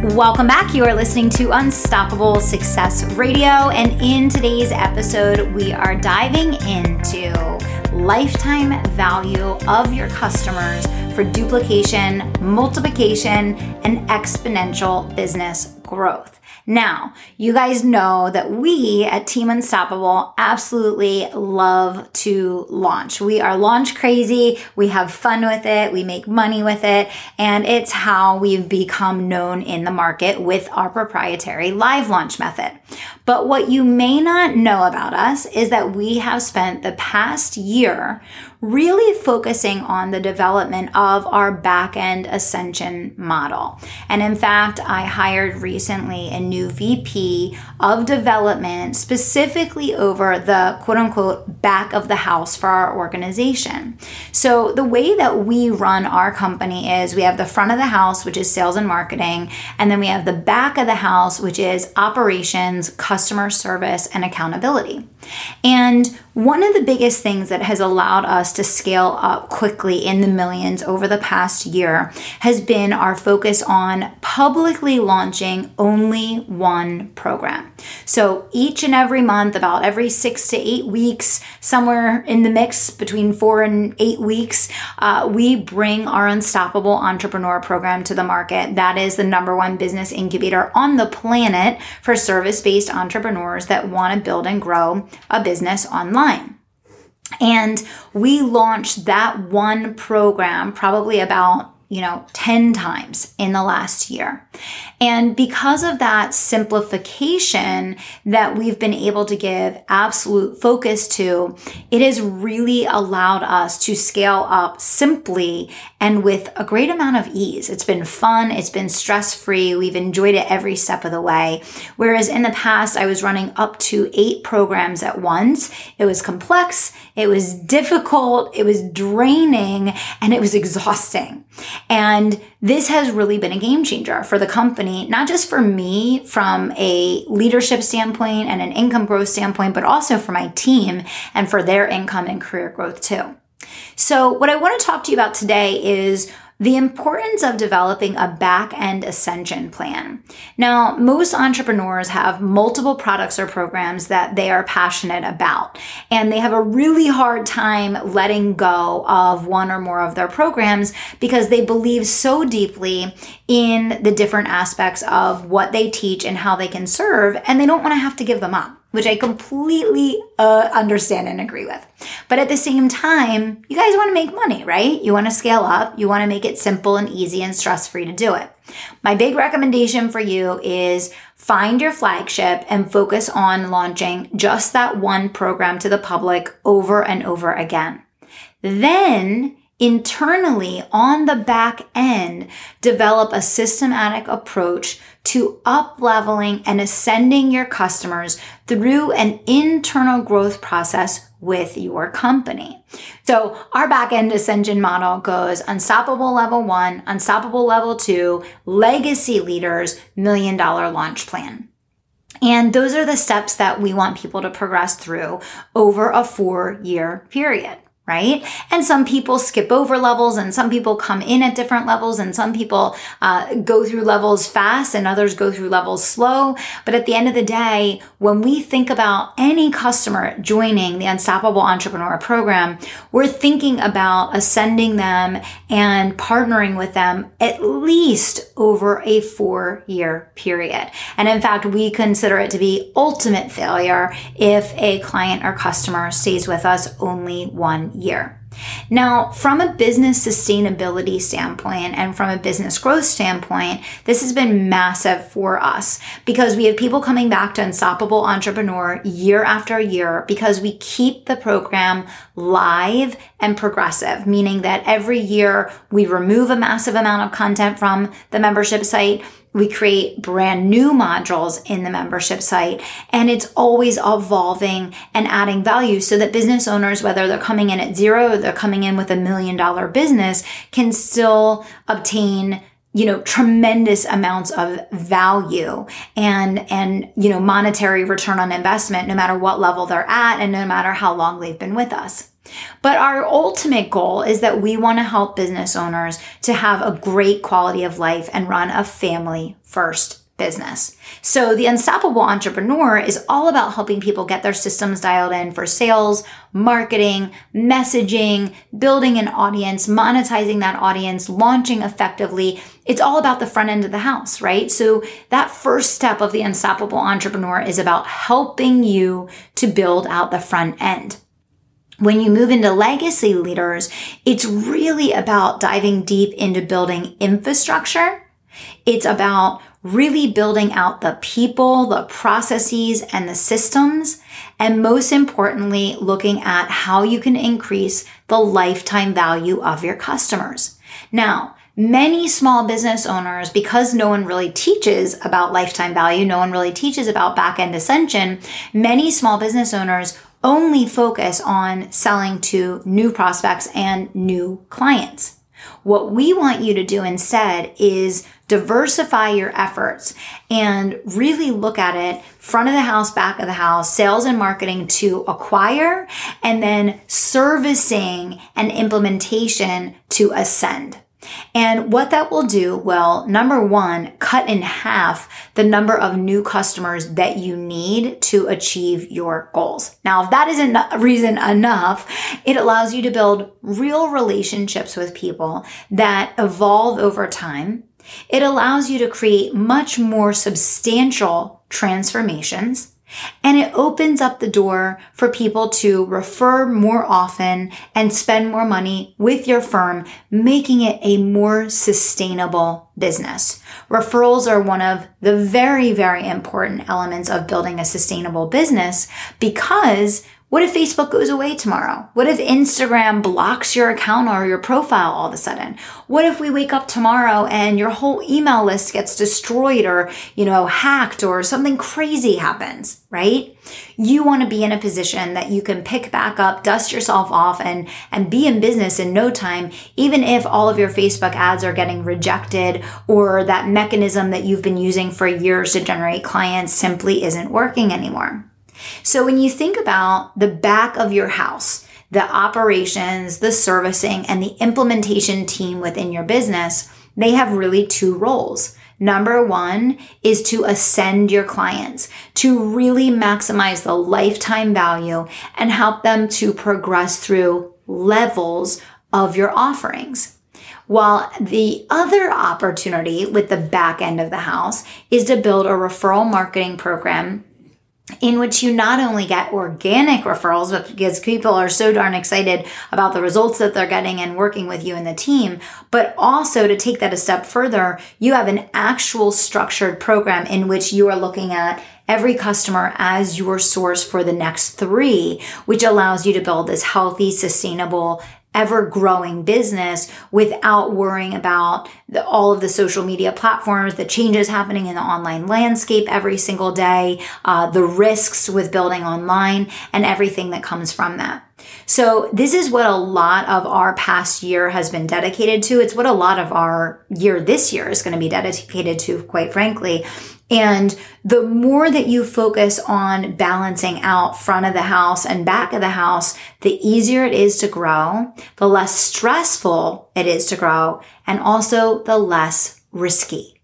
Welcome back. You are listening to Unstoppable Success Radio. And in today's episode, we are diving into lifetime value of your customers for duplication, multiplication, and exponential business growth. Now, you guys know that we at Team Unstoppable absolutely love to launch. We are launch crazy. We have fun with it. We make money with it. And it's how we've become known in the market with our proprietary live launch method. But what you may not know about us is that we have spent the past year really focusing on the development of our back end ascension model. And in fact, I hired recently a new VP of development specifically over the quote unquote back of the house for our organization. So the way that we run our company is we have the front of the house, which is sales and marketing, and then we have the back of the house, which is operations, customer service, and accountability. And one of the biggest things that has allowed us to scale up quickly in the millions over the past year has been our focus on publicly launching only one program. So each and every month, about every six to eight weeks, somewhere in the mix between four and eight weeks, uh, we bring our Unstoppable Entrepreneur program to the market. That is the number one business incubator on the planet for service based entrepreneurs that want to build and grow a business online. And we launched that one program probably about you know, 10 times in the last year. And because of that simplification that we've been able to give absolute focus to, it has really allowed us to scale up simply and with a great amount of ease. It's been fun. It's been stress free. We've enjoyed it every step of the way. Whereas in the past, I was running up to eight programs at once. It was complex. It was difficult. It was draining and it was exhausting. And this has really been a game changer for the company, not just for me from a leadership standpoint and an income growth standpoint, but also for my team and for their income and career growth too. So, what I want to talk to you about today is the importance of developing a back end ascension plan. Now, most entrepreneurs have multiple products or programs that they are passionate about, and they have a really hard time letting go of one or more of their programs because they believe so deeply in the different aspects of what they teach and how they can serve, and they don't want to have to give them up which I completely uh, understand and agree with. But at the same time, you guys want to make money, right? You want to scale up, you want to make it simple and easy and stress free to do it. My big recommendation for you is find your flagship and focus on launching just that one program to the public over and over again. Then internally on the back end, develop a systematic approach to up leveling and ascending your customers through an internal growth process with your company. So our back end ascension model goes unstoppable level one, unstoppable level two, legacy leaders, million dollar launch plan. And those are the steps that we want people to progress through over a four year period right? And some people skip over levels and some people come in at different levels and some people uh, go through levels fast and others go through levels slow. But at the end of the day, when we think about any customer joining the Unstoppable Entrepreneur program, we're thinking about ascending them and partnering with them at least over a four year period. And in fact, we consider it to be ultimate failure if a client or customer stays with us only one year. Now, from a business sustainability standpoint and from a business growth standpoint, this has been massive for us because we have people coming back to Unstoppable Entrepreneur year after year because we keep the program live and progressive, meaning that every year we remove a massive amount of content from the membership site we create brand new modules in the membership site and it's always evolving and adding value so that business owners, whether they're coming in at zero they're coming in with a million dollar business, can still obtain you know tremendous amounts of value and and you know monetary return on investment no matter what level they're at and no matter how long they've been with us but our ultimate goal is that we want to help business owners to have a great quality of life and run a family first business. So the unstoppable entrepreneur is all about helping people get their systems dialed in for sales, marketing, messaging, building an audience, monetizing that audience, launching effectively. It's all about the front end of the house, right? So that first step of the unstoppable entrepreneur is about helping you to build out the front end when you move into legacy leaders, it's really about diving deep into building infrastructure. It's about really building out the people, the processes, and the systems. And most importantly, looking at how you can increase the lifetime value of your customers. Now, many small business owners, because no one really teaches about lifetime value, no one really teaches about back end ascension, many small business owners only focus on selling to new prospects and new clients. What we want you to do instead is diversify your efforts and really look at it front of the house, back of the house, sales and marketing to acquire, and then servicing and implementation to ascend. And what that will do well, number one, cut in half the number of new customers that you need to achieve your goals. Now, if that isn't a reason enough, it allows you to build real relationships with people that evolve over time. It allows you to create much more substantial transformations and it opens up the door for people to refer more often and spend more money with your firm, making it a more sustainable business. Referrals are one of the very, very important elements of building a sustainable business because what if Facebook goes away tomorrow? What if Instagram blocks your account or your profile all of a sudden? What if we wake up tomorrow and your whole email list gets destroyed or, you know, hacked or something crazy happens, right? You want to be in a position that you can pick back up, dust yourself off and, and be in business in no time, even if all of your Facebook ads are getting rejected or that mechanism that you've been using for years to generate clients simply isn't working anymore. So when you think about the back of your house, the operations, the servicing, and the implementation team within your business, they have really two roles. Number one is to ascend your clients, to really maximize the lifetime value and help them to progress through levels of your offerings. While the other opportunity with the back end of the house is to build a referral marketing program in which you not only get organic referrals, but because people are so darn excited about the results that they're getting and working with you and the team, but also to take that a step further, you have an actual structured program in which you are looking at every customer as your source for the next three, which allows you to build this healthy, sustainable, ever growing business without worrying about the, all of the social media platforms, the changes happening in the online landscape every single day, uh, the risks with building online, and everything that comes from that. So this is what a lot of our past year has been dedicated to. It's what a lot of our year this year is going to be dedicated to, quite frankly. And the more that you focus on balancing out front of the house and back of the house, the easier it is to grow, the less stressful it is to grow, and also the less risky.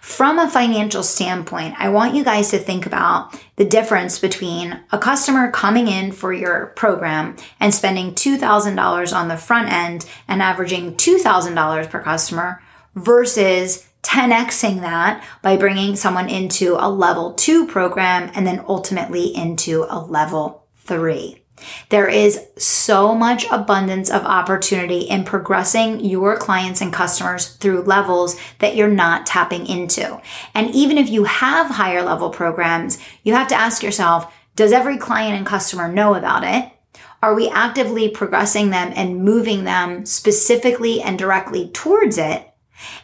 From a financial standpoint, I want you guys to think about the difference between a customer coming in for your program and spending $2,000 on the front end and averaging $2,000 per customer versus 10xing that by bringing someone into a level two program and then ultimately into a level three. There is so much abundance of opportunity in progressing your clients and customers through levels that you're not tapping into. And even if you have higher level programs, you have to ask yourself, does every client and customer know about it? Are we actively progressing them and moving them specifically and directly towards it?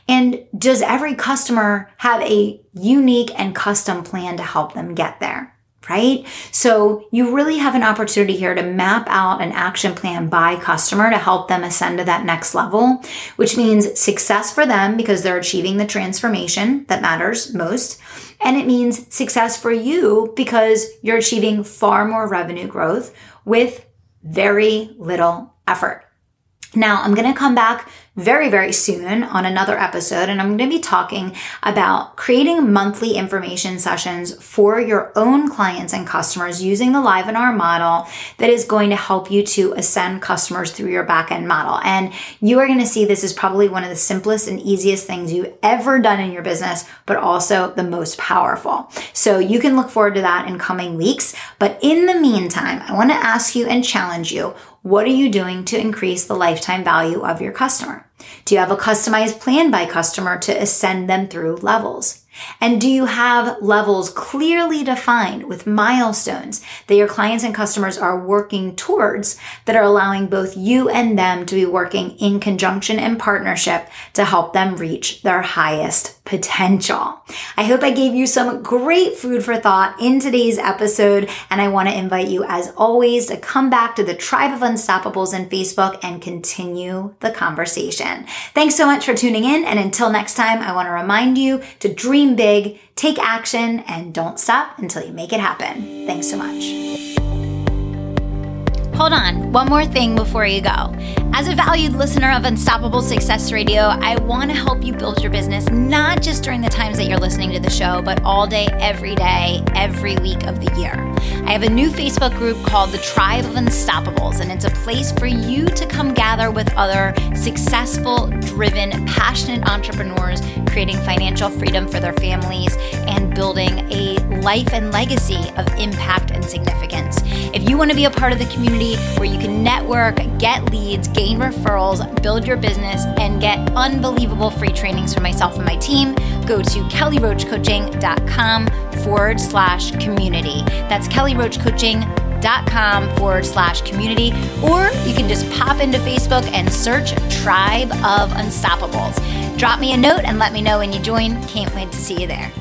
And does every customer have a unique and custom plan to help them get there? right? So you really have an opportunity here to map out an action plan by customer to help them ascend to that next level, which means success for them because they're achieving the transformation that matters most. And it means success for you because you're achieving far more revenue growth with very little effort. Now, I'm going to come back very, very soon on another episode, and I'm going to be talking about creating monthly information sessions for your own clients and customers using the live Livenar model that is going to help you to ascend customers through your backend model. And you are going to see this is probably one of the simplest and easiest things you've ever done in your business, but also the most powerful. So you can look forward to that in coming weeks. But in the meantime, I want to ask you and challenge you what are you doing to increase the lifetime value of your customer? Do you have a customized plan by customer to ascend them through levels? And do you have levels clearly defined with milestones that your clients and customers are working towards that are allowing both you and them to be working in conjunction and partnership to help them reach their highest potential? I hope I gave you some great food for thought in today's episode. And I want to invite you, as always, to come back to the Tribe of Unstoppables in Facebook and continue the conversation. Thanks so much for tuning in. And until next time, I want to remind you to dream dream big, take action, and don't stop until you make it happen. Thanks so much. Hold on, one more thing before you go. As a valued listener of Unstoppable Success Radio, I want to help you build your business not just during the times that you're listening to the show, but all day, every day, every week of the year. I have a new Facebook group called the Tribe of Unstoppables, and it's a place for you to come gather with other successful, driven, passionate entrepreneurs creating financial freedom for their families and building a life and legacy of impact and significance. If you want to be a part of the community where you can network, get leads, gain referrals, build your business, and get unbelievable free trainings from myself and my team, go to kellyroachcoaching.com forward slash community. That's kellyroachcoaching.com forward slash community. Or you can just pop into Facebook and search Tribe of Unstoppables. Drop me a note and let me know when you join. Can't wait to see you there.